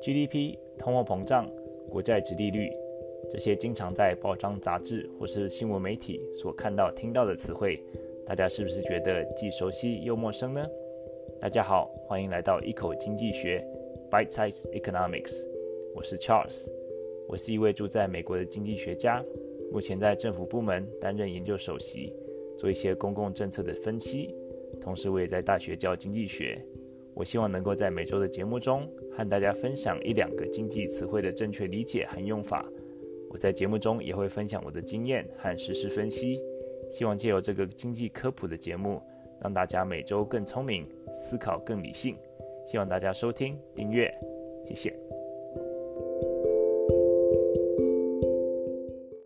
GDP、通货膨胀、国债殖利率，这些经常在报章杂志或是新闻媒体所看到、听到的词汇，大家是不是觉得既熟悉又陌生呢？大家好，欢迎来到一口经济学 （Bite Size Economics），我是 Charles，我是一位住在美国的经济学家，目前在政府部门担任研究首席，做一些公共政策的分析，同时我也在大学教经济学。我希望能够在每周的节目中和大家分享一两个经济词汇的正确理解和用法。我在节目中也会分享我的经验和实时分析，希望借由这个经济科普的节目，让大家每周更聪明，思考更理性。希望大家收听、订阅，谢谢。